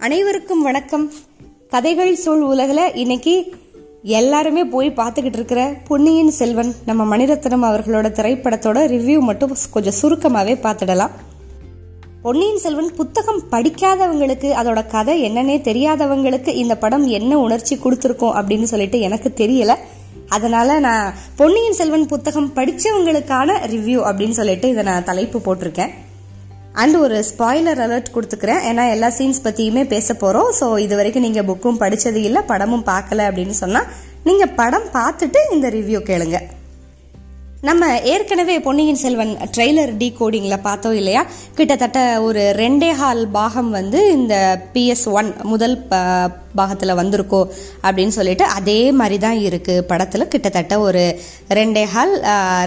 அனைவருக்கும் வணக்கம். கதைகள் சூழ் உலகில் இன்னைக்கு எல்லாருமே போய் பார்த்துக்கிட்டு இருக்கிற பொன்னியின் செல்வன் நம்ம மணிரத்னம் அவர்களோட திரைப்படத்தோட ரிவ்யூ மட்டும் கொஞ்சம் சுருக்கமாகவே பார்த்துடலாம். பொன்னியின் செல்வன் புத்தகம் படிக்காதவங்களுக்கு அதோட கதை என்னன்னே தெரியாதவங்களுக்கு இந்த படம் என்ன உணர்ச்சி கொடுத்துருக்கோம் அப்படின்னு சொல்லிட்டு எனக்கு தெரியல. அதனால நான் பொன்னியின் செல்வன் புத்தகம் படித்தவங்களுக்கான ரிவ்யூ அப்படின்னு சொல்லிட்டு இதை நான் தலைப்பு போட்டிருக்கேன். அண்ட் ஒரு ஸ்பாய்லர் அலர்ட் கொடுத்துக்கிறேன். ஏன்னா எல்லா சீன்ஸ் பற்றியுமே பேச போகிறோம் ஸோ இது வரைக்கும் நீங்கள் புக்கும் படித்தது இல்லை படமும் பார்க்கல அப்படின்னு சொன்னால் நீங்கள் படம் பார்த்துட்டு இந்த ரிவ்யூ கேளுங்கள் நம்ம ஏற்கனவே பொன்னியின் செல்வன் ட்ரெய்லர் டீ கோடிங்கில் பார்த்தோம் இல்லையா? கிட்டத்தட்ட ஒரு ரெண்டே ஹால் பாகம் வந்து இந்த பிஎஸ் ஒன் முதல் ப- பாகத்தில் வந்திருக்கோ அப்படின்னு சொல்லிட்டு அதே மாதிரி தான் இருக்குது படத்தில். கிட்டத்தட்ட ஒரு ரெண்டே ஹால்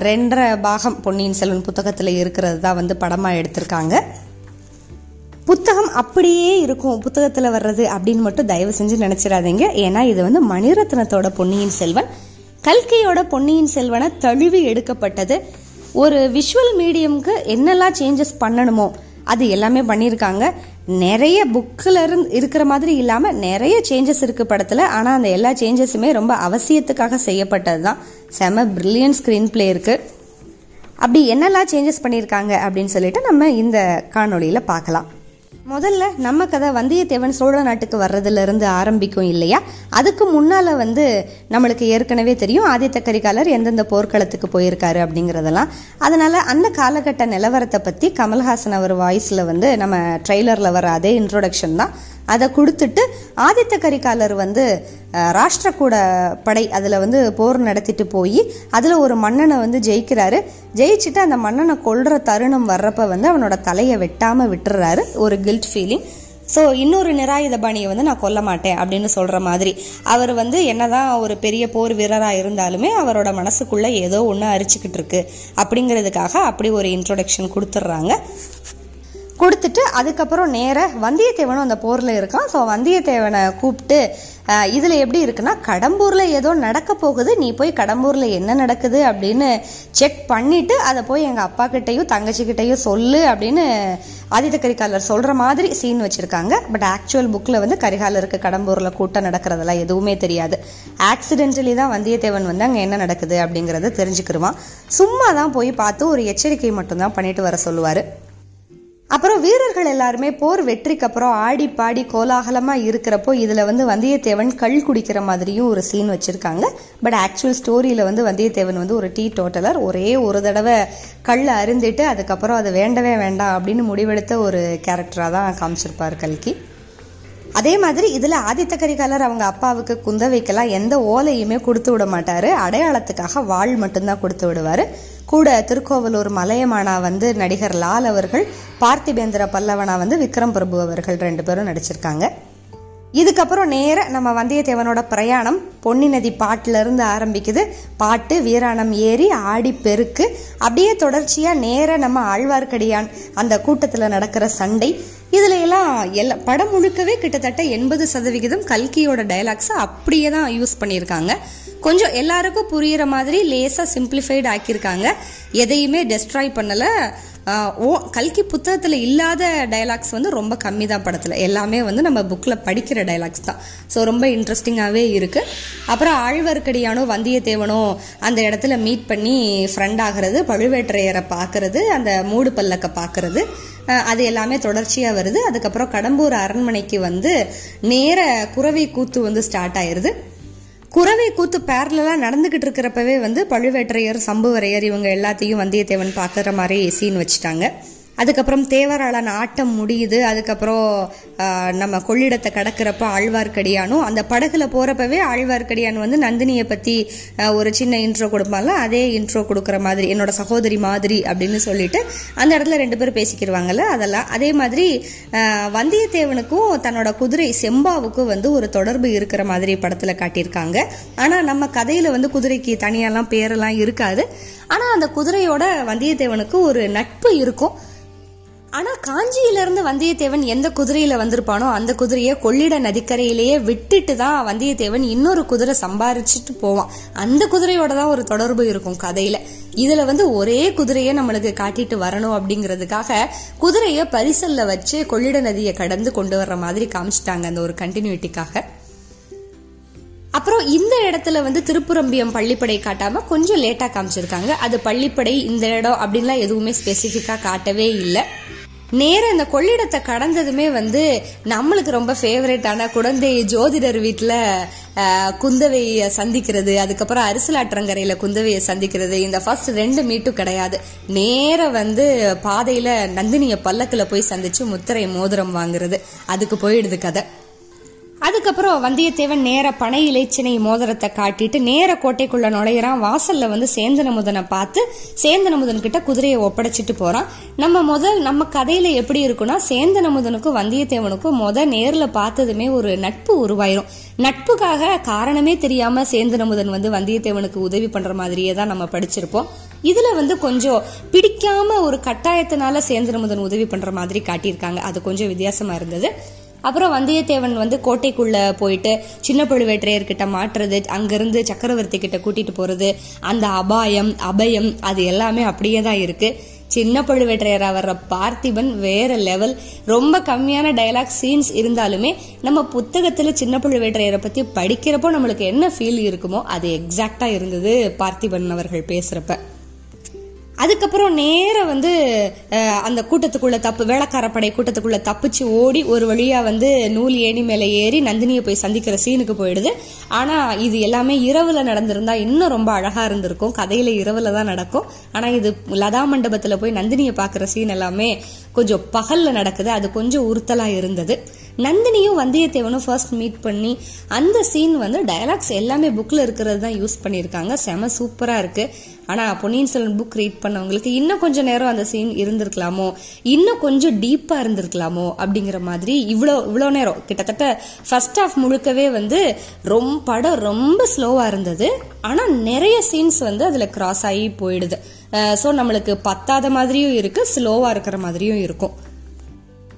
ரெண்டரை பாகம் பொன்னியின் செல்வன் புத்தகத்தில் இருக்கிறது தான் வந்து படமாக எடுத்திருக்காங்க. புத்தகம் அப்படியே இருக்கும் புத்தகத்தில் வர்றது அப்படின்னு மட்டும் தயவு செஞ்சு நினச்சிடாதீங்க. ஏன்னா இது வந்து மணிரத்னத்தோட பொன்னியின் செல்வன். கல்கியோட பொன்னியின் செல்வனை தழுவி எடுக்கப்பட்டது. ஒரு விஷுவல் மீடியம்க்கு என்னெல்லாம் சேஞ்சஸ் பண்ணணுமோ அது எல்லாமே பண்ணியிருக்காங்க. நிறைய புக்கில் இருந்து இருக்கிற மாதிரி இல்லாமல் நிறைய சேஞ்சஸ் இருக்குது படத்தில். ஆனால் அந்த எல்லா சேஞ்சஸுமே ரொம்ப அவசியத்துக்காக செய்யப்பட்டது தான் செம பிரில்லியன் ஸ்க்ரீன் பிளே இருக்கு. அப்படி என்னெல்லாம் சேஞ்சஸ் பண்ணியிருக்காங்க அப்படின்னு சொல்லிட்டு நம்ம இந்த காணொளியில் பார்க்கலாம். முதல்ல நம்ம கதை வந்தியத்தேவன் சோழ நாட்டுக்கு வர்றதுலேருந்து ஆரம்பிக்கும் இல்லையா? அதுக்கு முன்னால் வந்து நம்மளுக்கு ஏற்கனவே தெரியும் ஆதித்த கரிகாலர் எந்தெந்த போர்க்களத்துக்கு போயிருக்காரு அப்படிங்கிறதெல்லாம். அதனால் அந்த காலகட்ட நிலவரத்தை பற்றி கமல்ஹாசன் அவர் வாய்ஸில் வந்து நம்ம ட்ரெய்லரில் வர அதே இன்ட்ரோடக்ஷன் தான். அதை கொடுத்துட்டு ஆதித்த கரிகாலர் வந்து ராஷ்டிரக்கூட படை அதில் வந்து போர் நடத்திட்டு போய் அதில் ஒரு மன்னனை வந்து ஜெயிக்கிறாரு. ஜெயிச்சுட்டு அந்த மன்னனை கொல்ற தருணம் வர்றப்ப வந்து அவனோட தலையை வெட்டாமல் விட்டுறாரு. ஒரு கில்ட் ஃபீலிங் ஸோ இன்னொரு நிராயுதபாணியை வந்து நான் கொல்ல மாட்டேன் அப்படின்னு சொல்கிற மாதிரி. அவர் வந்து என்னதான் ஒரு பெரிய போர் வீரராக இருந்தாலுமே அவரோட மனசுக்குள்ளே ஏதோ ஒன்று அரிச்சுக்கிட்டு இருக்கு. அப்படிங்கிறதுக்காக அப்படி ஒரு இன்ட்ரொடக்ஷன் கொடுத்துட்றாங்க கொடுத்துட்டு அதுக்கப்புறம் நேராக வந்தியத்தேவனும் அந்த போரில் இருக்கான். ஸோ வந்தியத்தேவனை கூப்பிட்டு இதில் எப்படி இருக்குன்னா கடம்பூரில் ஏதோ நடக்க போகுது நீ போய் கடம்பூரில் என்ன நடக்குது அப்படின்னு செக் பண்ணிவிட்டு அதை போய் எங்கள் அப்பா கிட்டேயும் தங்கச்சிக்கிட்டேயும் சொல்லு அப்படின்னு ஆதித்த கரிகாலர் சொல்கிற மாதிரி சீன் வச்சுருக்காங்க. பட் ஆக்சுவல் புக்கில் வந்து கரிகாலருக்கு கடம்பூரில் கூட்டம் நடக்கிறதெல்லாம் எதுவுமே தெரியாது. ஆக்சிடென்டலி தான் வந்தியத்தேவன் வந்து அங்கே என்ன நடக்குது அப்படிங்கிறத தெரிஞ்சுக்கிருவான். சும்மா தான் போய் பார்த்து ஒரு எச்சரிக்கை மட்டும்தான் பண்ணிட்டு வர சொல்லுவார். அப்புறம் வீரர்கள் எல்லாருமே போர் வெற்றிக்கு அப்புறம் ஆடி பாடி கோலாகலமாக இருக்கிறப்போ இதில் வந்து வந்தியத்தேவன் கல் குடிக்கிற மாதிரியும் ஒரு சீன் வச்சுருக்காங்க. பட் ஆக்சுவல் ஸ்டோரியில் வந்து வந்தியத்தேவன் வந்து ஒரு டீ டோட்டலர் ஒரே ஒரு தடவை கல் அருந்திட்டு அதுக்கப்புறம் அது வேண்டவே வேண்டாம் அப்படின்னு முடிவெடுத்த ஒரு கேரக்டராக தான் காமிச்சிருப்பார் கல்கி. அதே மாதிரி இதில் ஆதித்த கரிகாலர் அவங்க அப்பாவுக்கு குந்தவைக்கெல்லாம் எந்த ஓலையுமே கொடுத்து விட மாட்டார். அடையாளத்துக்காக வாழ் மட்டும்தான் கொடுத்து விடுவார். கூட திருக்கோவலூர் மலையமானா வந்து நடிகர் லால் அவர்கள் பார்த்திபேந்திர பல்லவனா வந்து விக்ரம் பிரபு அவர்கள் ரெண்டு பேரும் நடிச்சிருக்காங்க. இதுக்கப்புறம் நேர நம்ம வந்தியத்தேவனோட பிரயாணம் பொன்னி நதி பாட்டுல இருந்து ஆரம்பிக்குது. பாட்டு வீராணம் ஏறி ஆடி பெருக்கு. அப்படியே தொடர்ச்சியா நேர நம்ம ஆழ்வார்க்கடியான் அந்த கூட்டத்துல நடக்கிற சண்டை. இதுல எல்லாம் எல்லா படம் முழுக்கவே கிட்டத்தட்ட எண்பது சதவிகிதம் கல்கியோட டயலாக்ஸை அப்படியே தான் யூஸ் பண்ணியிருக்காங்க. கொஞ்சம் எல்லாருக்கும் புரியுற மாதிரி லேசாக சிம்பிளிஃபைடு ஆக்கியிருக்காங்க. எதையுமே டெஸ்ட்ராய் பண்ணலை. ஓ கல்கி புத்தகத்தில் இல்லாத டயலாக்ஸ் வந்து ரொம்ப கம்மி தான் படத்தில். எல்லாமே வந்து நம்ம புக்கில் படிக்கிற டயலாக்ஸ் தான். ஸோ ரொம்ப இன்ட்ரெஸ்டிங்காகவே இருக்குது அப்புறம் ஆழ்வார்க்கடியானோ வந்தியத்தேவனோ அந்த இடத்துல மீட் பண்ணி ஃப்ரெண்ட் ஆகிறது பழுவேட்டரையரை பார்க்கறது அந்த மூடு பல்லக்க பார்க்கறது அது எல்லாமே தொடர்ச்சியாக வருது. அதுக்கப்புறம் கடம்பூர் அரண்மனைக்கு வந்து நேர குறவை கூத்து வந்து ஸ்டார்ட் ஆயிடுது குறவை கூத்து பேரலா நடந்துகிட்டு இருக்கிறப்பவே வந்து பழுவேட்டரையர் சம்புவரையர் இவங்க எல்லாத்தையும் வந்தியத்தேவன் பார்க்குற மாதிரி சீன் வச்சுட்டாங்க. அதுக்கப்புறம் தேவராளன் ஆட்டம் முடியுது. அதுக்கப்புறம் நம்ம கொள்ளிடத்தை கடக்கிறப்ப ஆழ்வார்க்கடியானும் அந்த படகுல போறப்பவே ஆழ்வார்க்கடியான் வந்து நந்தினியை பத்தி ஒரு சின்ன இன்ட்ரோ கொடுப்பாங்கல்ல அதே இன்ட்ரோ கொடுக்குற மாதிரி என்னோட சகோதரி மாதிரி அப்படின்னு சொல்லிட்டு அந்த இடத்துல ரெண்டு பேரும் பேசிக்கிருவாங்கல்ல அதெல்லாம். அதே மாதிரி வந்தியத்தேவனுக்கும் தன்னோட குதிரை செம்பாவுக்கும் வந்து ஒரு தொடர்பு இருக்கிற மாதிரி படத்துல காட்டியிருக்காங்க. ஆனா நம்ம கதையில வந்து குதிரைக்கு தனியாலாம் பேரெல்லாம் இருக்காது. ஆனா அந்த குதிரையோட வந்தியத்தேவனுக்கு ஒரு நட்பு இருக்கும். ஆனால் காஞ்சியிலிருந்து வந்தியத்தேவன் எந்த குதிரையில் வந்திருப்பானோ அந்த குதிரையை கொள்ளிட நதிக்கரையிலேயே விட்டுட்டு தான் வந்தியத்தேவன் இன்னொரு குதிரை சம்பாரிச்சிட்டு போவான். அந்த குதிரையோட தான் ஒரு தொடர்பு இருக்கும் கதையில. இதுல வந்து ஒரே குதிரையை நம்மளுக்கு காட்டிட்டு வரணும் அப்படிங்கிறதுக்காக குதிரையை பரிசல்ல வச்சு கொள்ளிட நதியை கடந்து கொண்டு வர்ற மாதிரி காமிச்சிட்டாங்க அந்த ஒரு கண்டினியூட்டிக்காக அப்புறம் இந்த இடத்துல வந்து திருப்புரம்பியம் பள்ளிப்படை காட்டாம கொஞ்சம் லேட்டா காமிச்சிருக்காங்க. அது பள்ளிப்படை இந்த இடம் அப்படின்லாம் எதுவுமே ஸ்பெசிஃபிக்கா காட்டவே இல்லை. நேரம் இந்த கொள்ளிடத்தை கடந்ததுமே வந்து நம்மளுக்கு ரொம்ப ஃபேவரேட்டான குழந்தை ஜோதிடர் வீட்டில் குந்தவையை சந்திக்கிறது. அதுக்கப்புறம் அரிசலாற்றங்கரையில் குந்தவையை சந்திக்கிறது. இந்த ஃபர்ஸ்ட் ரெண்டு மீட்டும் கிடையாது. நேரம் வந்து பாதையில் நந்தினியை பல்லக்கில் போய் சந்திச்சு முத்திரை மோதிரம் வாங்குறது. அதுக்கு போயிடுது கதை. அதுக்கப்புறம் வந்தியத்தேவன் நேர பனை இலைச்சினை மோதிரத்தை காட்டிட்டு நேர கோட்டைக்குள்ள நுழையிறான். வாசல்ல வந்து சேந்தனமுதனை பார்த்து சேந்தனமுதன் கிட்ட குதிரையை ஒப்படைச்சிட்டு போறான். நம்ம முதல் நம்ம கதையில எப்படி இருக்குன்னா சேந்தனமுதனுக்கும் வந்தியத்தேவனுக்கும் முத நேர்ல பார்த்ததுமே ஒரு நட்பு உருவாயிரும். நட்புக்காக காரணமே தெரியாம சேந்தனமுதன் வந்து வந்தியத்தேவனுக்கு உதவி பண்ற மாதிரியே தான் நம்ம படிச்சிருப்போம். இதுல வந்து கொஞ்சம் பிடிக்காம ஒரு கட்டாயத்தினால சேந்தனமுதன் உதவி பண்ற மாதிரி காட்டியிருக்காங்க. அது கொஞ்சம் வித்தியாசமா இருந்தது. அப்புறம் வந்தியத்தேவன் வந்து கோட்டைக்குள்ள போயிட்டு சின்ன பழுவேற்றையர்கிட்ட மாட்டுறது அங்கிருந்து சக்கரவர்த்தி கிட்ட கூட்டிட்டு போறது அந்த அபாயம் அபயம் அது எல்லாமே அப்படியே தான் இருக்கு. சின்ன பழுவேற்றையரா வர்ற பார்த்திபன் வேற லெவல் ரொம்ப கம்மியான டைலாக் சீன்ஸ் இருந்தாலுமே நம்ம புத்தகத்துல சின்ன பழுவேற்றையரை பத்தி படிக்கிறப்போ நம்மளுக்கு என்ன ஃபீல் இருக்குமோ அது எக்ஸாக்டா இருந்தது பார்த்திபன் அவர்கள் பேசுறப்ப. அதுக்கப்புறம் நேராக வந்து அந்த கூட்டத்துக்குள்ள தப்பு வேளக்காரப்படை கூட்டத்துக்குள்ளே கூட்டத்துக்குள்ள தப்பிச்சு ஓடி ஒரு வழியா வந்து நூல் ஏணி மேல ஏறி நந்தினியை போய் சந்திக்கிற சீனுக்கு போயிடுது. ஆனா இது எல்லாமே இரவுல நடந்திருந்தா இன்னும் ரொம்ப அழகா இருந்திருக்கும். கதையில இரவுல தான் நடக்கும். ஆனா இது லதா மண்டபத்துல போய் நந்தினியை பாக்குற சீன் எல்லாமே கொஞ்சம் பகல்ல நடக்குது. அது கொஞ்சம் உறுத்தலா இருந்தது. நந்தினியும் வந்தியத்தேவனும் ஃபர்ஸ்ட் மீட் பண்ணி அந்த சீன் வந்து டயலாக்ஸ் எல்லாமே புக்கில் இருக்கிறது தான் யூஸ் பண்ணியிருக்காங்க. செம சூப்பராக இருக்கு. ஆனால் பொன்னியின் செல்வன் புக் ரீட் பண்ணவங்களுக்கு இன்னும் கொஞ்சம் நேரம் அந்த சீன் இருந்திருக்கலாமோ? இன்னும் கொஞ்சம் டீப்பாக இருந்திருக்கலாமோ? அப்படிங்கிற மாதிரி இவ்வளோ இவ்வளோ நேரம். கிட்டத்தட்ட ஃபர்ஸ்ட் ஆஃப் முழுக்கவே வந்து ரொம்ப படம் ரொம்ப ஸ்லோவாக இருந்தது. ஆனால் நிறைய சீன்ஸ் வந்து அதில் கிராஸ் ஆகி போயிடுது. ஸோ நம்மளுக்கு பத்தாத மாதிரியும் இருக்குது ஸ்லோவாக இருக்கிற மாதிரியும் இருக்கும்.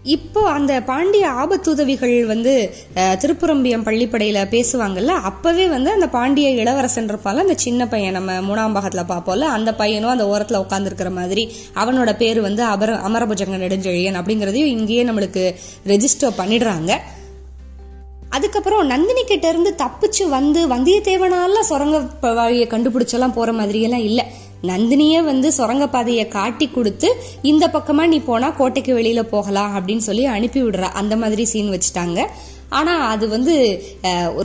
இப்போ அந்த பாண்டிய ஆபத்துதவிகள் வந்து திருப்புரம்பியம் பள்ளிப்படையில பேசுவாங்கல்ல அப்பவே வந்து அந்த பாண்டிய இளவரசன் இருப்பால அந்த சின்ன பையன் நம்ம மூணாம் பாகத்துல பார்ப்போம்ல அந்த பையனும் அந்த ஓரத்துல உட்காந்துருக்கிற மாதிரி அவனோட பேர் வந்து அபர அமரபுஜங்க நெடுஞ்செழியன் அப்படிங்கறதையும் இங்கேயே நம்மளுக்கு ரெஜிஸ்டர் பண்ணிடுறாங்க. அதுக்கப்புறம் நந்தினி கிட்ட இருந்து தப்பிச்சு வந்து வந்தியத்தேவனால சுரங்க வழியை கண்டுபிடிச்செல்லாம் போற மாதிரியெல்லாம் இல்லை. நந்தினியே வந்து சுரங்க பாதையை காட்டி கொடுத்து இந்த பக்கமா நீ போனா கோட்டைக்கு வெளியில போகலாம் அப்படின்னு சொல்லி அனுப்பி விடுறா. அந்த மாதிரி சீன் வச்சுட்டாங்க. ஆனால் அது வந்து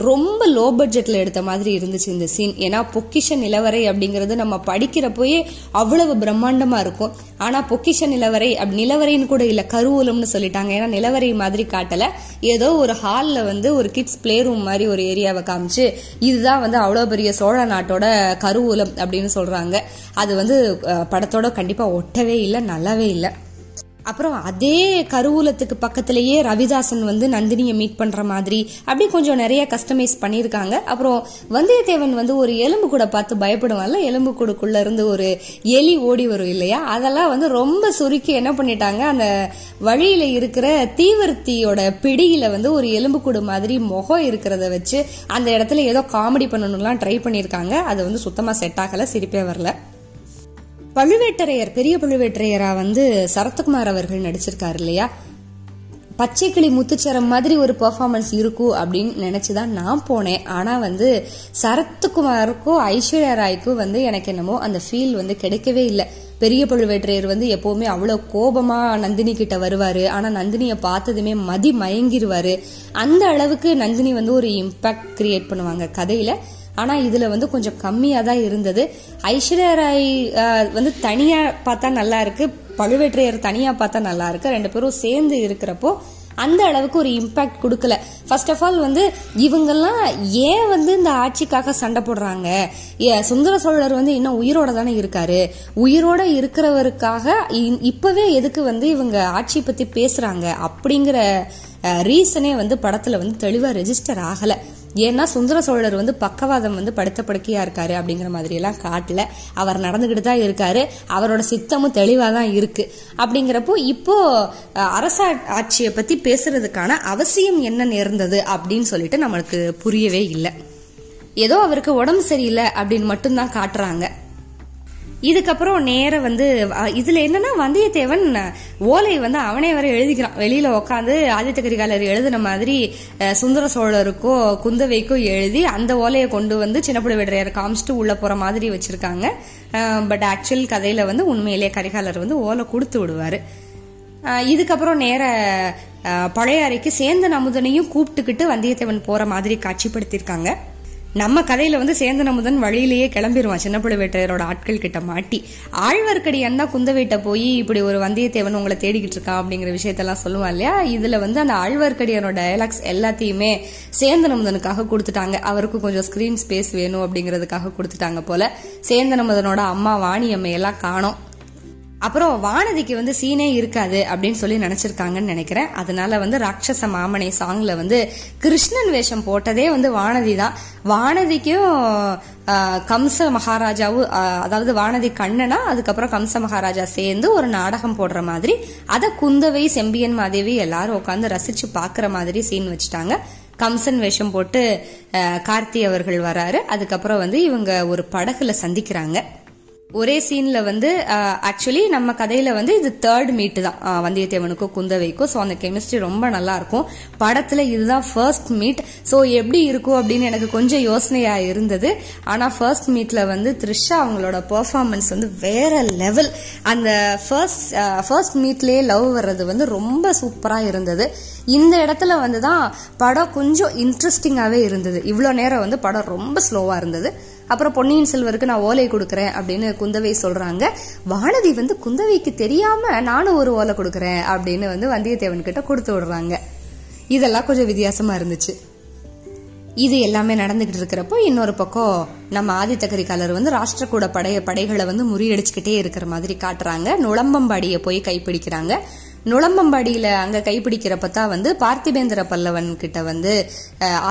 ரொம்ப லோ பட்ஜெட்டில் எடுத்த மாதிரி இருந்துச்சு இந்த சீன் ஏன்னா பொக்கிஷ நிலவரை அப்படிங்கிறது நம்ம படிக்கிறப்போயே அவ்வளவு பிரம்மாண்டமாக இருக்கும். ஆனால் பொக்கிஷ நிலவரை அப்படி நிலவரைன்னு கூட இல்லை கருவூலம்னு சொல்லிட்டாங்க. ஏன்னா நிலவரை மாதிரி காட்டலை. ஏதோ ஒரு ஹாலில் வந்து ஒரு கிட்ஸ் பிளே ரூம் மாதிரி ஒரு ஏரியாவை காமிச்சு இதுதான் வந்து அவ்வளோ பெரிய சோழ நாட்டோட கருவூலம் அப்படின்னு சொல்கிறாங்க அது வந்து படத்தோட கண்டிப்பாக ஒட்டவே இல்லை நல்லாவே இல்லை. அப்புறம் அதே கருவூலத்துக்கு பக்கத்திலேயே ரவிதாசன் வந்து நந்தினியை மீட் பண்ணுற மாதிரி. அப்படி கொஞ்சம் நிறைய கஸ்டமைஸ் பண்ணியிருக்காங்க. அப்புறம் வந்தியத்தேவன் வந்து ஒரு எலும்பு கூட பார்த்து பயப்படுவான்ல. எலும்பு கூடுக்குள்ள இருந்து ஒரு எலி ஓடி வரும் இல்லையா? அதெல்லாம் வந்து ரொம்ப சுருக்கி என்ன பண்ணிட்டாங்க? அந்த வழியில இருக்கிற தீவிரத்தியோட பிடியில வந்து ஒரு எலும்பு கூடு மாதிரி முகம் இருக்கிறத வச்சு அந்த இடத்துல ஏதோ காமெடி பண்ணணும்லாம் ட்ரை பண்ணியிருக்காங்க. அது வந்து சுத்தமாக செட் ஆகலை சிரிப்பே வரல. பழுவேட்டரையர் பெரிய பழுவேட்டரையரா வந்து சரத்குமார் அவர்கள் நடிச்சிருக்காரு இல்லையா? பச்சைக்கிளி முத்துச்சரம் மாதிரி ஒரு பெர்ஃபார்மன்ஸ் இருக்கும் அப்படின்னு நினைச்சுதான் நான் போனேன். ஆனா வந்து சரத்குமாருக்கும் ஐஸ்வர்யா ராய்க்கும் வந்து எனக்கு என்னமோ அந்த ஃபீல் வந்து கிடைக்கவே இல்லை. பெரிய பழுவேட்டரையர் வந்து எப்பவுமே அவ்வளவு கோபமா நந்தினி கிட்ட வருவாரு. ஆனா நந்தினியை பார்த்ததுமே மதி மயங்கிருவாரு. அந்த அளவுக்கு நந்தினி வந்து ஒரு இம்பாக்ட் கிரியேட் பண்ணுவாங்க கதையில. ஆனா இதுல வந்து கொஞ்சம் கம்மியா தான் இருந்தது. ஐஸ்வர்யா ராய் வந்து தனியா பார்த்தா நல்லா இருக்கு. பழுவேற்றையர் தனியா பார்த்தா நல்லா இருக்கு. ரெண்டு பேரும் சேர்ந்து இருக்கிறப்போ அந்த அளவுக்கு ஒரு இம்பாக்ட் கொடுக்கல. ஃபர்ஸ்ட் ஆஃப் ஆல் வந்து இவங்கெல்லாம் ஏன் வந்து இந்த ஆட்சிக்காக சண்டை போடுறாங்க? சுந்தர சோழர் வந்து இன்னும் உயிரோட தானே இருக்காரு. உயிரோட இருக்கிறவருக்காக இப்பவே எதுக்கு வந்து இவங்க ஆட்சி பத்தி பேசுறாங்க? அப்படிங்கிற ரீசனே வந்து படத்துல வந்து தெளிவா ரெஜிஸ்டர் ஆகலை. ஏன்னா சுந்தர சோழர் வந்து பக்கவாதம் வந்து படுத்த படுக்கையா இருக்காரு அப்படிங்கிற மாதிரி எல்லாம் காட்டல. அவர் நடந்துகிட்டு தான் இருக்காரு. அவரோட சித்தமும் தெளிவா தான் இருக்கு. அப்படிங்கிறப்போ இப்போ அரச ஆட்சியை பத்தி பேசுறதுக்கான அவசியம் என்ன நேர்ந்தது அப்படின்னு சொல்லிட்டு நம்மளுக்கு புரியவே இல்லை. ஏதோ அவருக்கு உடம்பு சரியில்லை அப்படின்னு மட்டும்தான் காட்டுறாங்க. இதுக்கப்புறம் நேர வந்து இதுல என்னன்னா வந்தியத்தேவன் ஓலை வந்து அவனே வர எழுதிக்கிறான். வெளியில உட்காந்து ஆதித்த கரிகாலர் எழுதின மாதிரி சுந்தர சோழருக்கோ குந்தவைக்கோ எழுதி அந்த ஓலையை கொண்டு வந்து சின்ன வெடுறையார் காமிச்சிட்டு உள்ள போற மாதிரி வச்சிருக்காங்க. பட் ஆக்சுவல் கதையில வந்து உண்மையிலேயே கரிகாலர் வந்து ஓலை கொடுத்து விடுவாரு. இதுக்கப்புறம் நேர பழைய அறைக்கு சேர்ந்த நமுதனையும் கூப்பிட்டுக்கிட்டு வந்தியத்தேவன் போற மாதிரி காட்சிப்படுத்தியிருக்காங்க. நம்ம கதையில வந்து சேந்தனமுதன் வழியிலேயே கிளம்பிடுவான் சின்ன வேட்டையரோட ஆட்கள் கிட்ட மாட்டி ஆழ்வார்க்கடியான் தான் குந்தவைட்ட போய் இப்படி ஒரு வந்தியத்தேவன் உங்களை தேடிக்கிட்டு இருக்கான் அப்படிங்கிற விஷயத்தெல்லாம் சொல்லுவான் இல்லையா? இதுல வந்து அந்த ஆழ்வார்க்கடியானோட டயலாக்ஸ் எல்லாத்தையுமே சேந்தனமுதனுக்காக கொடுத்துட்டாங்க. அவருக்கு கொஞ்சம் ஸ்கிரீன் ஸ்பேஸ் வேணும் அப்படிங்கிறதுக்காக கொடுத்துட்டாங்க போல. சேந்தனமுதனோட அம்மா வாணி அம்மையெல்லாம் எல்லாம் அப்புறம் வானதிக்கு வந்து சீனே இருக்காது அப்படின்னு சொல்லி நினைச்சிருக்காங்கன்னு நினைக்கிறேன். அதனால வந்து ராட்சச மாமனை சாங்ல வந்து கிருஷ்ணன் வேஷம் போட்டதே வந்து வானதி தான். வானதிக்கும் கம்ச மகாராஜாவும் அதாவது வானதி கண்ணனா அதுக்கப்புறம் கம்ச மகாராஜா சேர்ந்து ஒரு நாடகம் போடுற மாதிரி அதை குந்தவை செம்பியன் மாதேவி எல்லாரும் உட்காந்து ரசிச்சு பாக்குற மாதிரி சீன் வச்சுட்டாங்க. கம்சன் வேஷம் போட்டு கார்த்தி அவர்கள் வராரு. அதுக்கப்புறம் வந்து இவங்க ஒரு படகுல சந்திக்கிறாங்க. ஒரே சீன்ல வந்து ஆக்சுவலி நம்ம கதையில வந்து இது தேர்ட் மீட் தான். வந்தியத்தேவனுக்கும் குந்தவைக்கும் ஸோ அந்த கெமிஸ்ட்ரி ரொம்ப நல்லா இருக்கும். படத்துல இதுதான் ஃபர்ஸ்ட் மீட் ஸோ எப்படி இருக்கும் அப்படின்னு எனக்கு கொஞ்சம் யோசனையா இருந்தது. ஆனா ஃபர்ஸ்ட் மீட்ல வந்து த்ரிஷா அவங்களோட பெர்ஃபார்மன்ஸ் வந்து வேற லெவல் அந்த ஃபர்ஸ்ட் ஃபர்ஸ்ட் மீட்லயே லவ் வர்றது வந்து ரொம்ப சூப்பரா இருந்தது. இந்த இடத்துல வந்து தான் படம் கொஞ்சம் இன்ட்ரெஸ்டிங்காகவே இருந்தது. இவ்வளோ நேரம் வந்து படம் ரொம்ப ஸ்லோவா இருந்தது. அப்புறம் பொன்னியின் செல்வருக்கு நான் ஓலை கொடுக்குறேன் அப்படின்னு குந்தவை சொல்றாங்க. வானதி வந்து குந்தவைக்கு தெரியாம நானும் ஒரு ஓலை கொடுக்குறேன் அப்படின்னு வந்து வந்தியத்தேவன் கிட்ட கொடுத்து விடுறாங்க. இதெல்லாம் கொஞ்சம் வித்தியாசமா இருந்துச்சு. இது எல்லாமே நடந்துகிட்டு இருக்கிறப்போ இன்னொரு பக்கம் நம்ம ஆதித்த கரிகாலர் வந்து ராஷ்டிரக்கூட படைய படைகளை வந்து முறியடிச்சுக்கிட்டே இருக்கிற மாதிரி காட்டுறாங்க. நுளம்பம்பாடியை போய் கைப்பிடிக்கிறாங்க. நுளம்பம்பாடியில் அங்க கைப்பிடிக்கிறப்ப தான் வந்து பார்த்திபேந்திர பல்லவன் கிட்ட வந்து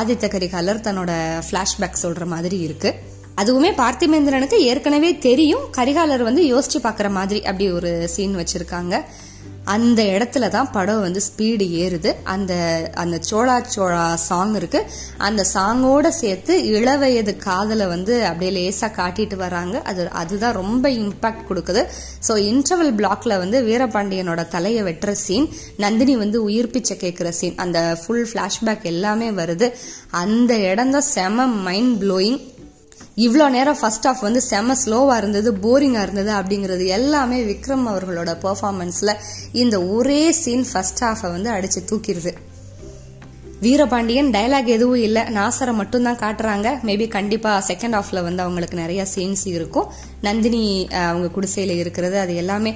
ஆதித்த கரிகாலர் தன்னோட பிளாஷ்பேக் சொல்ற மாதிரி இருக்கு. அதுவுமே பார்த்திபேந்திரனுக்கு ஏற்கனவே தெரியும். கரிகாலர் வந்து யோசிச்சு பார்க்குற மாதிரி அப்படி ஒரு சீன் வச்சிருக்காங்க. அந்த இடத்துல தான் படம் வந்து ஸ்பீடு ஏறுது. அந்த அந்த சோழா சோழா சாங் இருக்கு. அந்த சாங்கோட சேர்த்து இளவயது காதலை வந்து அப்படியே லேசாக காட்டிட்டு வராங்க அது அதுதான் ரொம்ப இம்பாக்ட் கொடுக்குது. ஸோ இன்டர்வல் பிளாக்ல வந்து வீரபாண்டியனோட தலையை வெட்டுற சீன் நந்தினி வந்து உயிர் பிச்சை கேட்குற சீன் அந்த ஃபுல் ஃப்ளாஷ்பேக் எல்லாமே வருது. அந்த இடம் தான் செம மைண்ட் ப்ளோயிங் இவ்வளோ நேரம் ஃபர்ஸ்ட் ஆஃப் வந்து செம ஸ்லோவாக இருந்தது போரிங்காக இருந்தது அப்படிங்கிறது எல்லாமே விக்ரம் அவர்களோட பர்ஃபார்மன்ஸில் இந்த ஒரே சீன் ஃபர்ஸ்ட் ஹாஃபை வந்து அடித்து தூக்கிடுது. வீரபாண்டியன் டயலாக் எதுவும் இல்லை. நாசரை மட்டும்தான் காட்டுறாங்க. மேபி கண்டிப்பாக செகண்ட் ஹாஃப்ல வந்து அவங்களுக்கு நிறையா சீன்ஸ் இருக்கும். நந்தினி அவங்க குடிசையில் இருக்கிறது அது எல்லாமே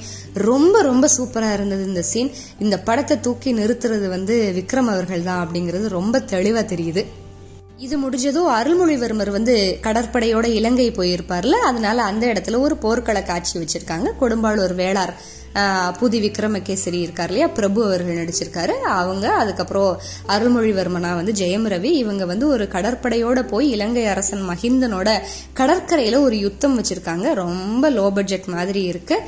ரொம்ப ரொம்ப சூப்பராக இருந்தது இந்த சீன் இந்த படத்தை தூக்கி நிறுத்துறது வந்து விக்ரம் அவர்கள் தான் அப்படிங்கிறது ரொம்ப தெளிவாக தெரியுது. இது முடிஞ்சதும் அருள்மொழிவர்மர் வந்து கடற்படையோட இலங்கை போயிருப்பார்ல அதனால அந்த இடத்துல ஒரு போர்க்கள காட்சி வச்சிருக்காங்க. கொடும்பாளூர் வேளார் புதி விக்ரமகேசரி இருக்கார் இல்லையா பிரபு அவர்கள் நடிச்சிருக்காரு. அவங்க அதுக்கப்புறம் அருள்மொழிவர்மனா வந்து ஜெயம் ரவி இவங்க வந்து ஒரு கடற்படையோட போய் இலங்கை அரசன் மஹிந்தனோட கடற்கரையில ஒரு யுத்தம் வச்சிருக்காங்க. ரொம்ப லோ பட்ஜெட் மாதிரி இருக்கு.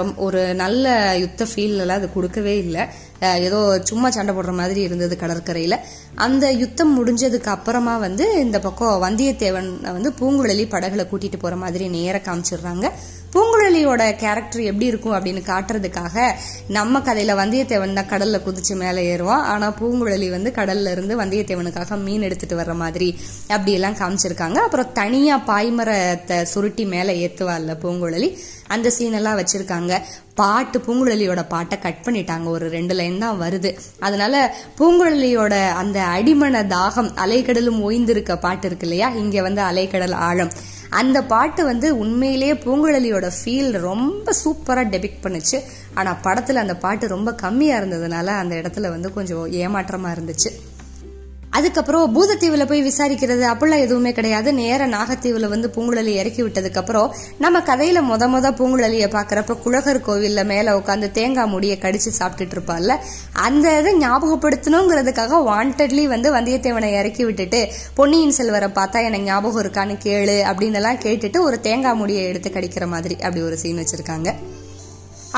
ரொம்ப ஒரு நல்ல யுத்த ஃபீல் எல்லாம் அது கொடுக்கவே இல்லை. ஏதோ சும்மா சண்டை போடுற மாதிரி இருந்தது கடற்கரையில. அந்த யுத்தம் முடிஞ்சதுக்கு அப்புறமா வந்து இந்த பக்கம் வந்தியத்தேவன் வந்து பூங்குழலி படகுல கூட்டிட்டு போற மாதிரி நேர காமிச்சிடுறாங்க. பூங்குழலியோட கேரக்டர் எப்படி இருக்கும் அப்படின்னு காட்டுறதுக்காக நம்ம கதையில வந்தியத்தேவன் தான் கடல்ல குதிச்சு மேலே ஏறுவான். ஆனா பூங்குழலி வந்து கடல்ல இருந்து வந்தியத்தேவனுக்காக மீன் எடுத்துட்டு வர்ற மாதிரி அப்படி எல்லாம் காமிச்சிருக்காங்க. அப்புறம் தனியா பாய்மரத்தை சுருட்டி மேலே ஏத்துவாள்ல பூங்குழலி. அந்த சீன் எல்லாம் வச்சிருக்காங்க. பாட்டு பூங்குழலியோட பாட்டை கட் பண்ணிட்டாங்க. ஒரு ரெண்டு லைன் தான் வருது. அதனால பூங்குழலியோட அந்த அடிமன தாகம் அலைக்கடலும் ஓய்ந்திருக்க பாட்டு இருக்கு இல்லையா? இங்க வந்து அலைக்கடல் ஆழம். அந்த பாட்டு வந்து உண்மையிலேயே பூங்குழலியோட ஃபீல் ரொம்ப சூப்பராக டெபிக் பண்ணுச்சு. ஆனால் படத்தில் அந்த பாட்டு ரொம்ப கம்மியாக இருந்ததுனால அந்த இடத்துல வந்து கொஞ்சம் ஏமாற்றமாக இருந்துச்சு. அதுக்கப்புறம் பூதத்தீவுல போய் விசாரிக்கிறது அப்படிலாம் எதுவுமே கிடையாது. நேர நாகத்தீவுல வந்து பூங்குழலி இறக்கி விட்டதுக்கு அப்புறம் நம்ம கதையில முத முத பூங்குழலிய பாக்குறப்ப குழகர் கோவில்ல மேல உட்காந்து தேங்காய் முடிய கடிச்சு சாப்பிட்டுட்டு இருப்பாள்ல அந்த இதை ஞாபகப்படுத்தணுங்கிறதுக்காக வாண்டட்லி வந்து வந்தியத்தேவனை இறக்கி விட்டுட்டு பொன்னியின் செல்வரை பார்த்தா எனக்கு ஞாபகம் இருக்கான்னு கேளு அப்படின்னு எல்லாம் கேட்டுட்டு ஒரு தேங்காய் முடியை எடுத்து கடிக்கிற மாதிரி அப்படி ஒரு சீன் வச்சிருக்காங்க.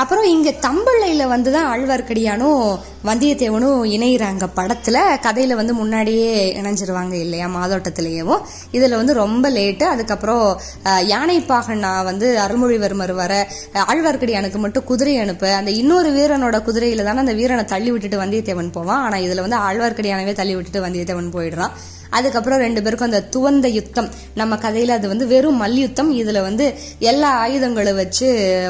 அப்புறம் இங்க தம்பிள்ளையில வந்து தான் ஆழ்வார்க்கடியானும் வந்தியத்தேவனும் இணையிறாங்க. படத்துல கதையில வந்து முன்னாடியே இணைஞ்சிருவாங்க இல்லையா மாதோட்டத்திலேயேவும் இதுல வந்து ரொம்ப லேட்டு. அதுக்கப்புறம் அஹ், யானைப்பாகனா வந்து அருள்மொழிவர்மர் வர ஆழ்வார்க்கடியானுக்கு மட்டும் குதிரை அனுப்ப. அந்த இன்னொரு வீரனோட குதிரையில தானே அந்த வீரனை தள்ளி விட்டுட்டு வந்தியத்தேவன் போவான். ஆனா இதுல வந்து ஆழ்வார்க்கடியானவே தள்ளி விட்டுட்டு வந்தியத்தேவன் போயிடுறான். அதுக்கப்புறம் ரெண்டு பேருக்கும் அந்த துவந்த யுத்தம். நம்ம கதையில அது வந்து வெறும் மல்யுத்தம் இதுல வந்து எல்லா ஆயுதங்களை வச்சு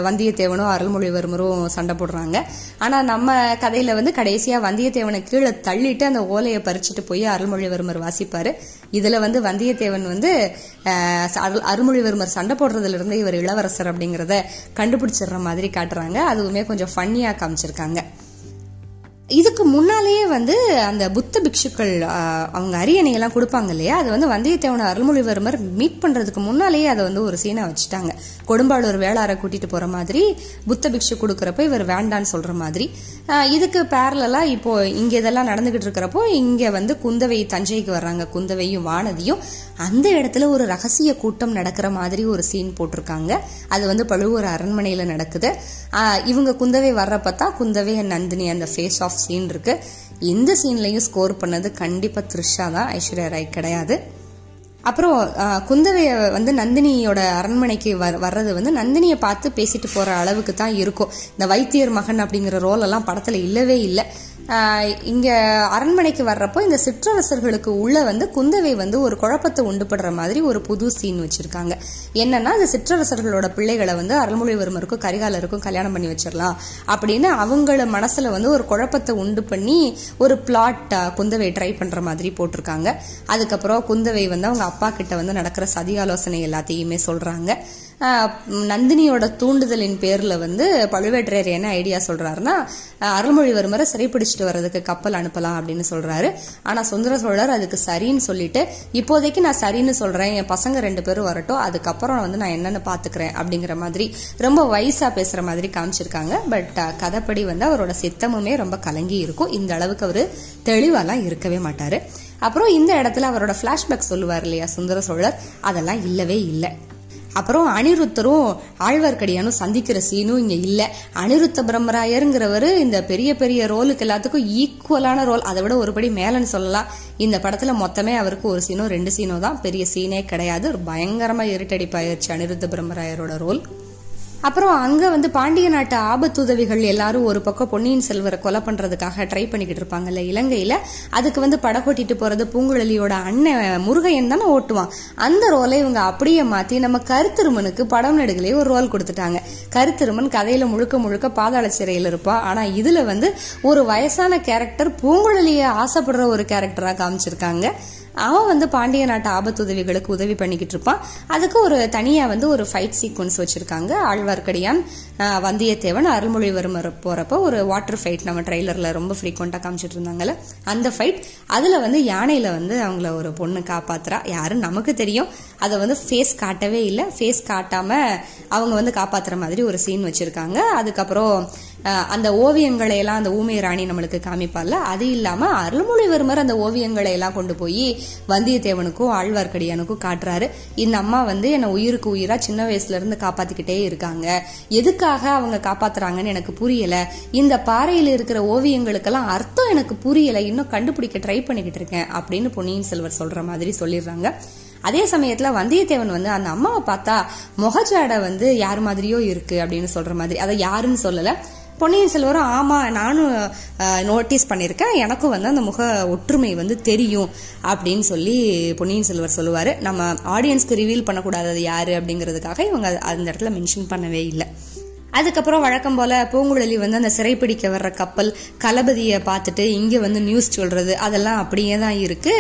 வந்தியத்தேவனும் அருள்மொழிவர்மரும் சண்டை போடுறாங்க. ஆனா நம்ம கதையில வந்து கடைசியா வந்தியத்தேவனை கீழே தள்ளிட்டு அந்த ஓலையை பறிச்சுட்டு போய் அருள்மொழிவர்மர் வாசிப்பாரு. இதுல வந்து வந்தியத்தேவன் வந்து அருள்- அருள்மொழிவர்மர் சண்டை போடுறதுல இருந்து இவர் இளவரசர் அப்படிங்கறத கண்டுபிடிச்சிடுற மாதிரி காட்டுறாங்க. அதுவுமே கொஞ்சம் ஃபன்னியா காமிச்சிருக்காங்க. இதுக்கு முன்னாலேயே வந்து அந்த புத்த பிக்ஷுக்கள் அவங்க அரியணையெல்லாம் கொடுப்பாங்க இல்லையா? அது வந்து வந்தியத்தேவன அருள்மொழிவர்மர் மீட் பண்றதுக்கு முன்னாலேயே அதை வந்து ஒரு சீனா வச்சுட்டாங்க. கொடும்பாளூர் வேளாரை கூட்டிட்டு போற மாதிரி புத்த பிக்ஷு கொடுக்கறப்ப இவர் வேண்டான்னு சொல்ற மாதிரி. இதுக்கு பேரலா இப்போ இங்க இதெல்லாம் நடந்துகிட்டு இருக்கிறப்போ இங்க வந்து குந்தவை தஞ்சைக்கு வர்றாங்க. குந்தவையும் வானதியும். அந்த இடத்துல ஒரு ரகசிய கூட்டம் நடக்கிற மாதிரி ஒரு சீன் போட்டிருக்காங்க. அது வந்து பழுவூர் அரண்மனையில நடக்குது. இவங்க குந்தவை வர்றப்ப தான் குந்தவை நந்தினி அந்த ஃபேஸ் ஆஃப் சீன் இருக்கு. இந்த சீன்லயும் ஸ்கோர் பண்ணது கண்டிப்பா த்ரிஷா தான் ஐஸ்வர்யா ராய் கிடையாது. அப்புறம் குந்தவையை குந்தவைய வந்து நந்தினியோட அரண்மனைக்கு வ- வர்றது வந்து நந்தினியை பார்த்து பேசிட்டு போற அளவுக்கு தான் இருக்கும். இந்த வைத்தியர் மகன் அப்படிங்கிற ரோல் எல்லாம் படத்துல இல்லவே இல்லை. இங்கே அரண்மனைக்கு வர்றப்போ இந்த சிற்றரசர்களுக்கு உள்ளே வந்து குந்தவை வந்து ஒரு குழப்பத்தை உண்டுபடுற மாதிரி ஒரு புது சீன் வச்சுருக்காங்க. என்னன்னா இந்த சிற்றரசர்களோட பிள்ளைகளை வந்து அருள்மொழிவர்மருக்கும் கரிகாலருக்கும் கல்யாணம் பண்ணி வச்சிடலாம் அப்படின்னு அவங்கள மனசில் வந்து ஒரு குழப்பத்தை உண்டு பண்ணி ஒரு பிளாட் குந்தவை ட்ரை பண்ணுற மாதிரி போட்டிருக்காங்க. அதுக்கப்புறம் குந்தவை வந்து அவங்க அப்பா கிட்ட வந்து நடக்கிற சதி ஆலோசனை எல்லாத்தையுமே சொல்கிறாங்க நந்தினியோட தூண்டுதலின் பேரில் வந்து பழுவேற்றையர் என்ன ஐடியா சொல்கிறாருன்னா அருள்மொழிவர்மரை சிறைப்பிடிச்சு சிறைப்பிடிச்சிட்டு வர்றதுக்கு கப்பல் அனுப்பலாம் அப்படின்னு சொல்றாரு. ஆனா சுந்தர சோழர் அதுக்கு சரின்னு சொல்லிட்டு இப்போதைக்கு நான் சரின்னு சொல்றேன் என் பசங்க ரெண்டு பேரும் வரட்டும் அதுக்கப்புறம் வந்து நான் என்னன்னு பாத்துக்கிறேன் அப்படிங்கிற மாதிரி ரொம்ப வயசா பேசுற மாதிரி காமிச்சிருக்காங்க. பட் கதைப்படி வந்து அவரோட சித்தமுமே ரொம்ப கலங்கி இருக்கும். இந்த அளவுக்கு அவரு தெளிவாலாம் இருக்கவே மாட்டாரு. அப்புறம் இந்த இடத்துல அவரோட பிளாஷ்பேக் சொல்லுவார் இல்லையா சுந்தர சோழர்? அதெல்லாம் இல்லவே இல்லை. அப்புறம் அனிருத்தரும் ஆழ்வார்க்கடியானும் சந்திக்கிற சீனும் இங்க இல்ல. அனிருத்த பிரம்மராயருங்கிறவர் இந்த பெரிய பெரிய ரோலுக்கு எல்லாத்துக்கும் ஈக்குவலான ரோல் அதை விட ஒருபடி மேலன்னு சொல்லலாம். இந்த படத்துல மொத்தமே அவருக்கு ஒரு சீனோ ரெண்டு சீனோ தான். பெரிய சீனே கிடையாது. ஒரு பயங்கரமா இருட்டடிப்பாயிருச்சு அனிருத்த பிரம்மராயரோட ரோல் அப்புறம் அங்கே வந்து பாண்டிய நாட்டு ஆபத்துதவிகள் எல்லாரும் ஒரு பக்கம் பொன்னியின் செல்வரை கொலை பண்ணுறதுக்காக ட்ரை பண்ணிக்கிட்டு இருப்பாங்கல்ல இலங்கையில். அதுக்கு வந்து படகோட்டிட்டு போகிறது பூங்குழலியோட அண்ணன் முருகையன் தானே ஓட்டுவான். அந்த ரோலை இவங்க அப்படியே மாற்றி நம்ம கருத்திருமனுக்கு படம் நடுகளே ஒரு ரோல் கொடுத்துட்டாங்க. கருத்திருமன் கதையில் முழுக்க முழுக்க பாதாள சிறையில் இருப்பா. ஆனால் இதில் வந்து ஒரு வயசான கேரக்டர் பூங்குழலியை ஆசைப்படுற ஒரு கேரக்டராக காமிச்சிருக்காங்க. அவன் வந்து பாண்டிய நாட்டு ஆபத்துதவிகளுக்கு உதவி பண்ணிக்கிட்டு இருப்பான். அதுக்கு ஒரு தனியா வந்து ஒரு ஃபைட் சீக்வன்ஸ் வச்சிருக்காங்க. ஆழ்வார்க்கடியான் வந்தியத்தேவன் அருள்மொழிவர்மர் போறப்ப ஒரு வாட்டர் ஃபைட் நம்ம ட்ரெய்லர்ல ரொம்ப ஃப்ரீக்வெண்டா காமிச்சிட்டு இருந்தாங்கல்ல. அந்த ஃபைட் அதுல வந்து யானையில வந்து அவங்கள ஒரு பொண்ணு காப்பாத்துறா. யாரும் நமக்கு தெரியும். அதை வந்து ஃபேஸ் காட்டவே இல்லை. ஃபேஸ் காட்டாம அவங்க வந்து காப்பாத்துற மாதிரி ஒரு சீன் வச்சிருக்காங்க. அதுக்கப்புறம் அந்த ஓவியங்களை எல்லாம் அந்த ஊமை ராணி நம்மளுக்கு காமிப்பால அது இல்லாம அருள்மொழிவர்மர் அந்த ஓவியங்களை எல்லாம் கொண்டு போய் வந்தியத்தேவனுக்கும் ஆழ்வார்க்கடியானுக்கும் காட்டுறாரு. இந்த அம்மா வந்து என்னை உயிருக்கு உயிரா சின்ன வயசுல இருந்து காப்பாத்திக்கிட்டே இருக்காங்க. எதுக்காக அவங்க காப்பாத்துறாங்கன்னு எனக்கு புரியல. இந்த பாறையில இருக்கிற ஓவியங்களுக்கெல்லாம் அர்த்தம் எனக்கு புரியல. இன்னும் கண்டுபிடிக்க ட்ரை பண்ணிக்கிட்டு இருக்கேன் அப்படின்னு பொன்னியின் செல்வர் சொல்ற மாதிரி சொல்லிடுறாங்க. அதே சமயத்துல வந்தியத்தேவன் வந்து அந்த அம்மாவை பார்த்தா முகஜாடை வந்து யார் மாதிரியோ இருக்கு அப்படின்னு சொல்ற மாதிரி. அதை யாருன்னு சொல்லல. பொன்னியின் செல்வரும் ஆமா நானும் நோட்டீஸ் பண்ணியிருக்கேன் எனக்கும் வந்து அந்த முக ஒற்றுமை வந்து தெரியும் அப்படின்னு சொல்லி பொன்னியின் செல்வர் சொல்லுவாரு. நம்ம ஆடியன்ஸ்க்கு ரிவீல் பண்ணக்கூடாது யாரு அப்படிங்கிறதுக்காக இவங்க அந்த இடத்துல மென்ஷன் பண்ணவே இல்லை. அதுக்கப்புறம் வழக்கம் போல பூங்குழலி வந்து அந்த சிறைப்பிடிக்க வர்ற கப்பல் களபதியை பார்த்துட்டு இங்க வந்து நியூஸ் சொல்றது அதெல்லாம் அப்படியே தான் இருக்கு.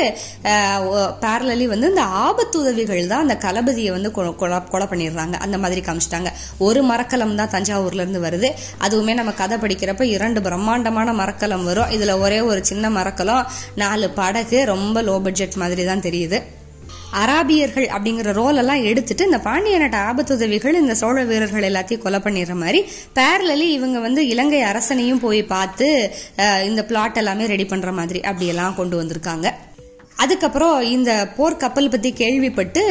பேரலி வந்து இந்த ஆபத்து உதவிகள் தான் அந்த களபதியை வந்து கொ- கொலை கொலை பண்ணிடுறாங்க. அந்த மாதிரி காமிச்சிட்டாங்க. ஒரு மரக்கலம் தான் தஞ்சாவூர்ல இருந்து வருது. அதுவுமே நம்ம கதை படிக்கிறப்ப இரண்டு பிரம்மாண்டமான மரக்கலம் வரும். இதுல ஒரே ஒரு சின்ன மரக்கலம் நாலு படகு ரொம்ப லோ பட்ஜெட் மாதிரி தான் தெரியுது. அராபியர்கள் அப்படிங்கிற ரோல் எல்லாம் எடுத்துட்டு இந்த பாண்டிய நாட்டு ஆபத்துதவிகள் இந்த சோழ வீரர்கள் எல்லாத்தையும் கொலை பண்ணிடுற மாதிரி பேரலி இவங்க வந்து இலங்கை அரசனையும் போய் பார்த்து இந்த பிளாட் எல்லாமே ரெடி பண்ற மாதிரி அப்படியெல்லாம் கொண்டு வந்திருக்காங்க. அதுக்கப்புறம் இந்த போர்க்கப்பல் பற்றி பத்தி கேள்விப்பட்டு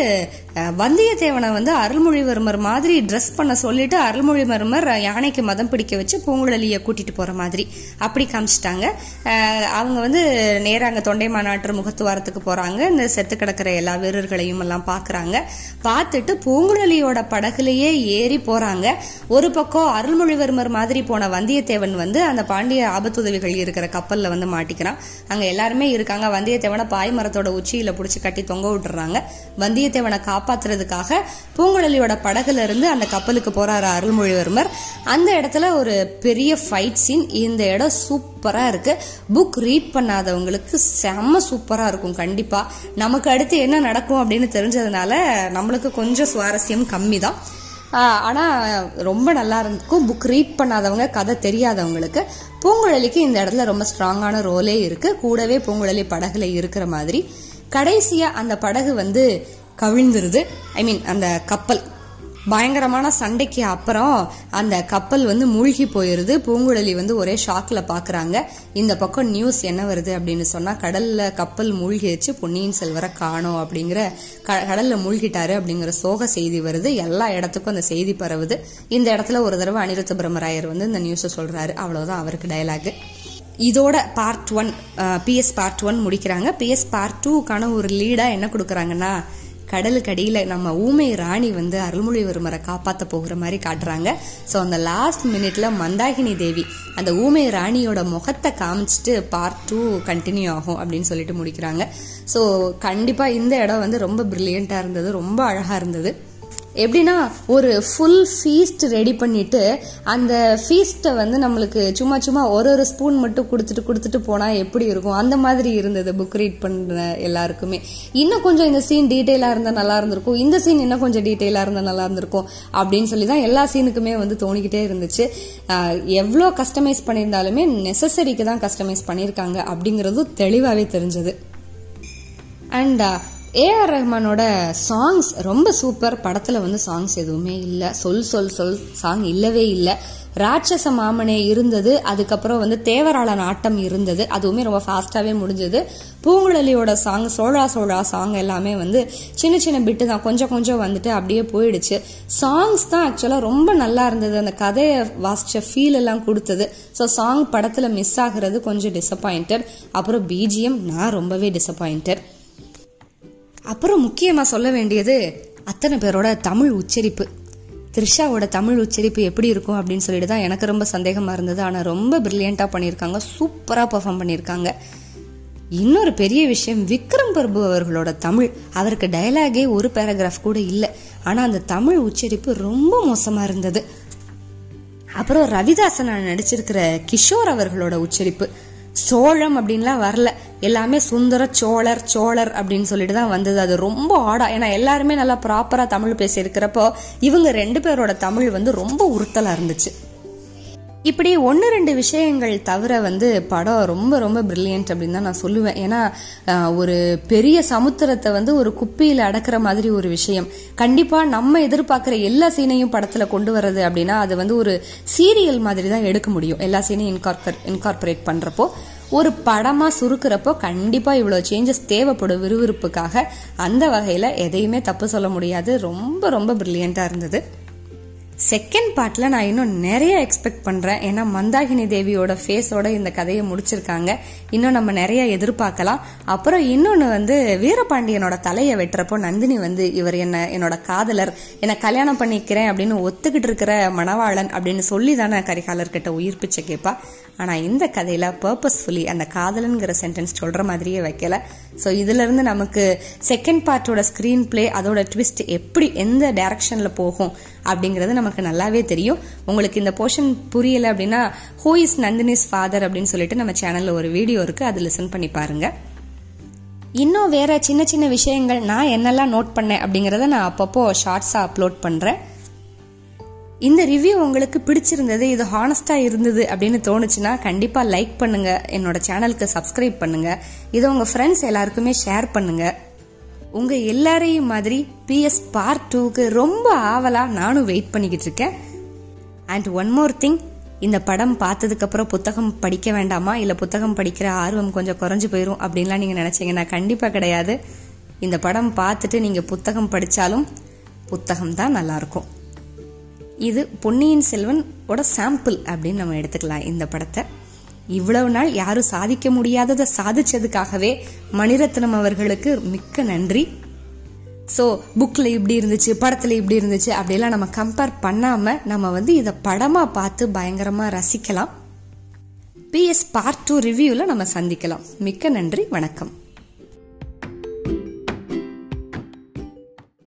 வந்தியத்தேவனை வந்து அருள்மொழிவர்மர் மாதிரி ட்ரெஸ் பண்ண சொல்லிட்டு அருள்மொழிவர்மர் யானைக்கு மதம் பிடிக்க வச்சு பூங்குழலியை கூட்டிட்டு போற மாதிரி. அப்படி காமிச்சிட்டாங்க. அவங்க வந்து நேராக அங்க தொண்டை மாநாட்டு முகத்துவாரத்துக்கு போறாங்க. இந்த செத்து கிடக்கிற எல்லா வீரர்களையும் எல்லாம் பாக்குறாங்க. பார்த்துட்டு பூங்குழலியோட படகுலயே ஏறி போறாங்க. ஒரு பக்கம் அருள்மொழிவர்மர் மாதிரி போன வந்தியத்தேவன் வந்து அந்த பாண்டிய ஆபத்துதவிகள் இருக்கிற கப்பல்ல வந்து மாட்டிக்கிறான். அங்க எல்லாருமே இருக்காங்க. வந்தியத்தேவனை பாய் மரத்தோட உச்சியில புடிச்சு கட்டி தொங்க விட்டுறாங்க. வந்தியத்தேவனை காப்பாத்துறதுக்காக பூங்குழலியோட படகுல இருந்து அந்த கப்பலுக்கு போறாரு அருள்மொழிவர்மர். அந்த இடத்துல ஒரு பெரிய ஃபைட் சீன் இந்த இடம் சூப்பரா இருக்கு. புக் ரீட் பண்ணாதவங்களுக்கு செம்ம சூப்பரா இருக்கும் கண்டிப்பா. நமக்கு அடுத்து என்ன நடக்கும் அப்படின்னு தெரிஞ்சதுனால நம்மளுக்கு கொஞ்சம் சுவாரஸ்யம் கம்மி தான் ஆனா ரொம்ப நல்லா இருக்கும். புக் ரீட் பண்ணாதவங்க கதை தெரியாதவங்களுக்கு பூங்குழலிக்கு இந்த இடத்துல ரொம்ப ஸ்ட்ராங்கான ரோலே இருக்கு. கூடவே பூங்குழலி படகுல இருக்கிற மாதிரி. கடைசியா அந்த படகு வந்து கவிழ்ந்துருது. ஐ மீன் அந்த கப்பல். பயங்கரமான சண்டைக்கு அப்புறம் அந்த கப்பல் வந்து மூழ்கி போயிருது. பூங்குழலி வந்து ஒரே ஷாக்ல பாக்குறாங்க. இந்த பக்கம் நியூஸ் என்ன வருது அப்படின்னு சொன்னா கடல்ல கப்பல் மூழ்கிடுச்சு பொன்னியின் செல்வரை காணோம் அப்படிங்கிற க- கடல்ல மூழ்கிட்டாரு அப்படிங்கிற சோக செய்தி வருது. எல்லா இடத்துக்கும் அந்த செய்தி பரவுது. இந்த இடத்துல ஒரு தடவை அனிருத்த பிரம்மராயர் வந்து இந்த நியூஸை சொல்றாரு. அவ்வளவுதான் அவருக்கு டயலாக் இதோட part one PS part one முடிக்கிறாங்க. பிஎஸ் பார்ட் டூக்கான ஒரு லீடா என்ன கொடுக்குறாங்கன்னா கடலுக்கு நம்ம ஊமை ராணி வந்து அருள்மொழிவர்மரை காப்பாற்ற போகிற மாதிரி காட்டுறாங்க. ஸோ அந்த லாஸ்ட் மினிட்ல மந்தாகினி தேவி அந்த ஊமை ராணியோட முகத்தை காமிச்சிட்டு பார்ட் டூ கண்டினியூ ஆகும் அப்படின்னு சொல்லிட்டு முடிக்கிறாங்க. ஸோ கண்டிப்பாக இந்த இடம் வந்து ரொம்ப பிரில்லியண்ட்டாக இருந்தது ரொம்ப அழகாக இருந்தது. எப்படின்னா ஒரு ஃபுல் ஃபீஸ்ட் ரெடி பண்ணிட்டு அந்த ஃபீஸ்ட்டை வந்து நம்மளுக்கு சும்மா சும்மா ஒரு ஒரு ஸ்பூன் மட்டும் கொடுத்துட்டு கொடுத்துட்டு போனால் எப்படி இருக்கும்? அந்த மாதிரி இருந்தது புக் ரீட் பண்ண எல்லாருக்குமே. இன்னும் கொஞ்சம் இந்த சீன் டீட்டெயிலாக இருந்தால் நல்லா இருந்திருக்கும். இந்த சீன் இன்னும் கொஞ்சம் டீட்டெயிலாக இருந்தால் நல்லா இருந்திருக்கும் அப்படின்னு சொல்லி தான் எல்லா சீனுக்குமே வந்து தோணிக்கிட்டே இருந்துச்சு. எவ்வளோ கஸ்டமைஸ் பண்ணியிருந்தாலுமே நெசசரிக்கு தான் கஸ்டமைஸ் பண்ணியிருக்காங்க அப்படிங்கிறதும் தெளிவாகவே தெரிஞ்சது. அண்ட் ஏஆர் ரஹ்மானோட சாங்ஸ் ரொம்ப சூப்பர் படத்தில் வந்து சாங்ஸ் எதுவுமே இல்லை. சொல் சொல் சொல் சாங் இல்லவே இல்லை. ராட்சச மாமனே இருந்தது. அதுக்கப்புறம் வந்து தேவராளன் ஆட்டம் இருந்தது. அதுவுமே ரொம்ப ஃபாஸ்ட்டாகவே முடிஞ்சது. பூங்குழலியோட சாங் சோழா சோழா சாங் எல்லாமே வந்து சின்ன சின்ன பிட்டு தான். கொஞ்சம் கொஞ்சம் வந்துட்டு அப்படியே போயிடுச்சு. சாங்ஸ் தான் ஆக்சுவலாக ரொம்ப நல்லா இருந்தது. அந்த கதையை வாசிச்ச ஃபீல் எல்லாம் கொடுத்தது. ஸோ சாங் படத்தில் மிஸ் ஆகிறது கொஞ்சம் டிசப்பாயிண்டட் அப்புறம் பிஜிஎம் நான் ரொம்பவே டிசப்பாயிண்டட் அப்புறம் முக்கியமாக சொல்ல வேண்டியது அத்தனை பேரோட தமிழ் உச்சரிப்பு. த்ரிஷாவோட தமிழ் உச்சரிப்பு எப்படி இருக்கும் அப்படின்னு சொல்லிட்டு தான் எனக்கு ரொம்ப சந்தேகமாக இருந்தது. ஆனால் ரொம்ப பிரில்லியண்ட்டாக பண்ணியிருக்காங்க. சூப்பராக பர்ஃபார்ம் பண்ணியிருக்காங்க. இன்னொரு பெரிய விஷயம் விக்ரம் பிரபு அவர்களோட தமிழ். அவருக்கு டயலாகே ஒரு பேராகிராஃப் கூட இல்லை. ஆனால் அந்த தமிழ் உச்சரிப்பு ரொம்ப மோசமாக இருந்தது. அப்புறம் ரவிதாசன் நடிச்சிருக்கிற கிஷோர் அவர்களோட உச்சரிப்பு. சோழம் அப்படின்லாம் வரல. எல்லாமே சுந்தர சோழர் சோழர் அப்படின்னு சொல்லிட்டு தான் வந்தது. அது ரொம்ப ஆடா. ஏன்னா எல்லாருமே நல்லா ப்ராப்பராக தமிழ் பேசியிருக்கிறப்போ இவங்க ரெண்டு பேரோட தமிழ் வந்து ரொம்ப உறுத்தலாக இருந்துச்சு. இப்படி ஒன்று ரெண்டு விஷயங்கள் தவிர வந்து படம் ரொம்ப ரொம்ப பிரில்லியன்ட் அப்படின்னு தான் நான் சொல்லுவேன். ஏன்னா ஒரு பெரிய சமுத்திரத்தை வந்து ஒரு குப்பியில் அடக்கிற மாதிரி ஒரு விஷயம். கண்டிப்பாக நம்ம எதிர்பார்க்குற எல்லா சீனையும் படத்தில் கொண்டு வர்றது அப்படின்னா அது வந்து ஒரு சீரியல் மாதிரி தான் எடுக்க முடியும். எல்லா சீனையும் இன்கார்பர் இன்கார்பரேட் பண்ணுறப்போ ஒரு படமாக சுருக்கிறப்போ கண்டிப்பாக இவ்வளோ சேஞ்சஸ் தேவைப்படும் விறுவிறுப்புக்காக. அந்த வகையில் எதையுமே தப்பு சொல்ல முடியாது. ரொம்ப ரொம்ப பிரில்லியண்ட்டாக இருந்தது. செகண்ட் பார்ட்டில் நான் இன்னும் நிறைய எக்ஸ்பெக்ட் பண்ணுறேன் ஏன்னா மந்தாகினி தேவியோட ஃபேஸோட இந்த கதையை முடிச்சிருக்காங்க. இன்னும் நம்ம நிறைய எதிர்பார்க்கலாம். அப்புறம் இன்னொன்று வந்து வீரபாண்டியனோட தலையை வெட்டுறப்போ நந்தினி வந்து இவர் என்ன என்னோட காதலர். என்னை கல்யாணம் பண்ணிக்கிறேன் அப்படின்னு ஒத்துக்கிட்டு இருக்கிற மணவாளன் அப்படின்னு சொல்லி தானே கரிகாலர்கிட்ட உயிர் பிச்சை கேட்பா. ஆனால் இந்த கதையில் பர்பஸ்ஃபுல்லி அந்த காதலன்கிற சென்டென்ஸ் சொல்கிற மாதிரியே வைக்கல. ஸோ இதுலேருந்து நமக்கு செகண்ட் பார்ட்டோட ஸ்க்ரீன் பிளே அதோட ட்விஸ்ட் எப்படி எந்த டேரக்ஷனில் போகும் அப்படிங்கிறது நமக்கு நல்லாவே தெரியும். உங்களுக்கு இந்த போர்ஷன் புரியலை அப்படின்னா ஹூ இஸ் நந்தினிஸ் ஃபாதர் அப்படின்னு சொல்லிட்டு நம்ம சேனலில் ஒரு வீடியோ இருக்குது அது லிசன் பண்ணி பாருங்கள் இன்னும் வேற சின்ன சின்ன விஷயங்கள் நான் என்னெல்லாம் நோட் பண்ணேன் அப்படிங்கிறத நான் அப்பப்போ ஷார்ட்ஸாக அப்லோட் பண்ணுறேன் இந்த ரிவ்யூ உங்களுக்கு பிடிச்சிருந்தது இது ஹானஸ்டாக இருந்தது அப்படின்னு தோணுச்சுன்னா கண்டிப்பாக லைக் பண்ணுங்க என்னோட சேனலுக்கு சப்ஸ்கிரைப் பண்ணுங்க இதை உங்கள் ஃப்ரெண்ட்ஸ் எல்லாருக்குமே ஷேர் பண்ணுங்க. உங்கள் எல்லாரையும் மாதிரி பிஎஸ் பார்ட் டூக்கு ரொம்ப ஆவலாக நானும் வெயிட் பண்ணிக்கிட்டு இருக்கேன். அண்ட் ஒன் மோர் திங் இந்த படம் பார்த்ததுக்கப்புறம் புத்தகம் படிக்க வேண்டாமா? இல்லை புத்தகம் படிக்கிற ஆர்வம் கொஞ்சம் குறைஞ்சி போயிடும் அப்படின்லாம் நீங்கள் நினச்சிங்கன்னா கண்டிப்பாக கிடையாது. இந்த படம் பார்த்துட்டு நீங்கள் புத்தகம் படித்தாலும் புத்தகம் தான் நல்லாயிருக்கும் இது பொன்னியின் செல்வன் ஓட சாம்பிள் அப்படின்னு நம்ம எடுத்துக்கலாம் இந்த படத்தை. இவ்வளவு நாள் யாரும் சாதிக்க முடியாததை சாதிச்சதுக்காகவே மணிரத்னம் அவர்களுக்கு மிக்க நன்றி. ஸோ புக்கில் இப்படி இருந்துச்சு படத்தில் இப்படி இருந்துச்சு அப்படிலாம் நம்ம கம்பேர் பண்ணாமல் நம்ம வந்து இதை படமாக பார்த்து பயங்கரமாக ரசிக்கலாம். பிஎஸ் பார்ட் டூ ரிவ்யூவில் நம்ம சந்திக்கலாம். மிக்க நன்றி வணக்கம்.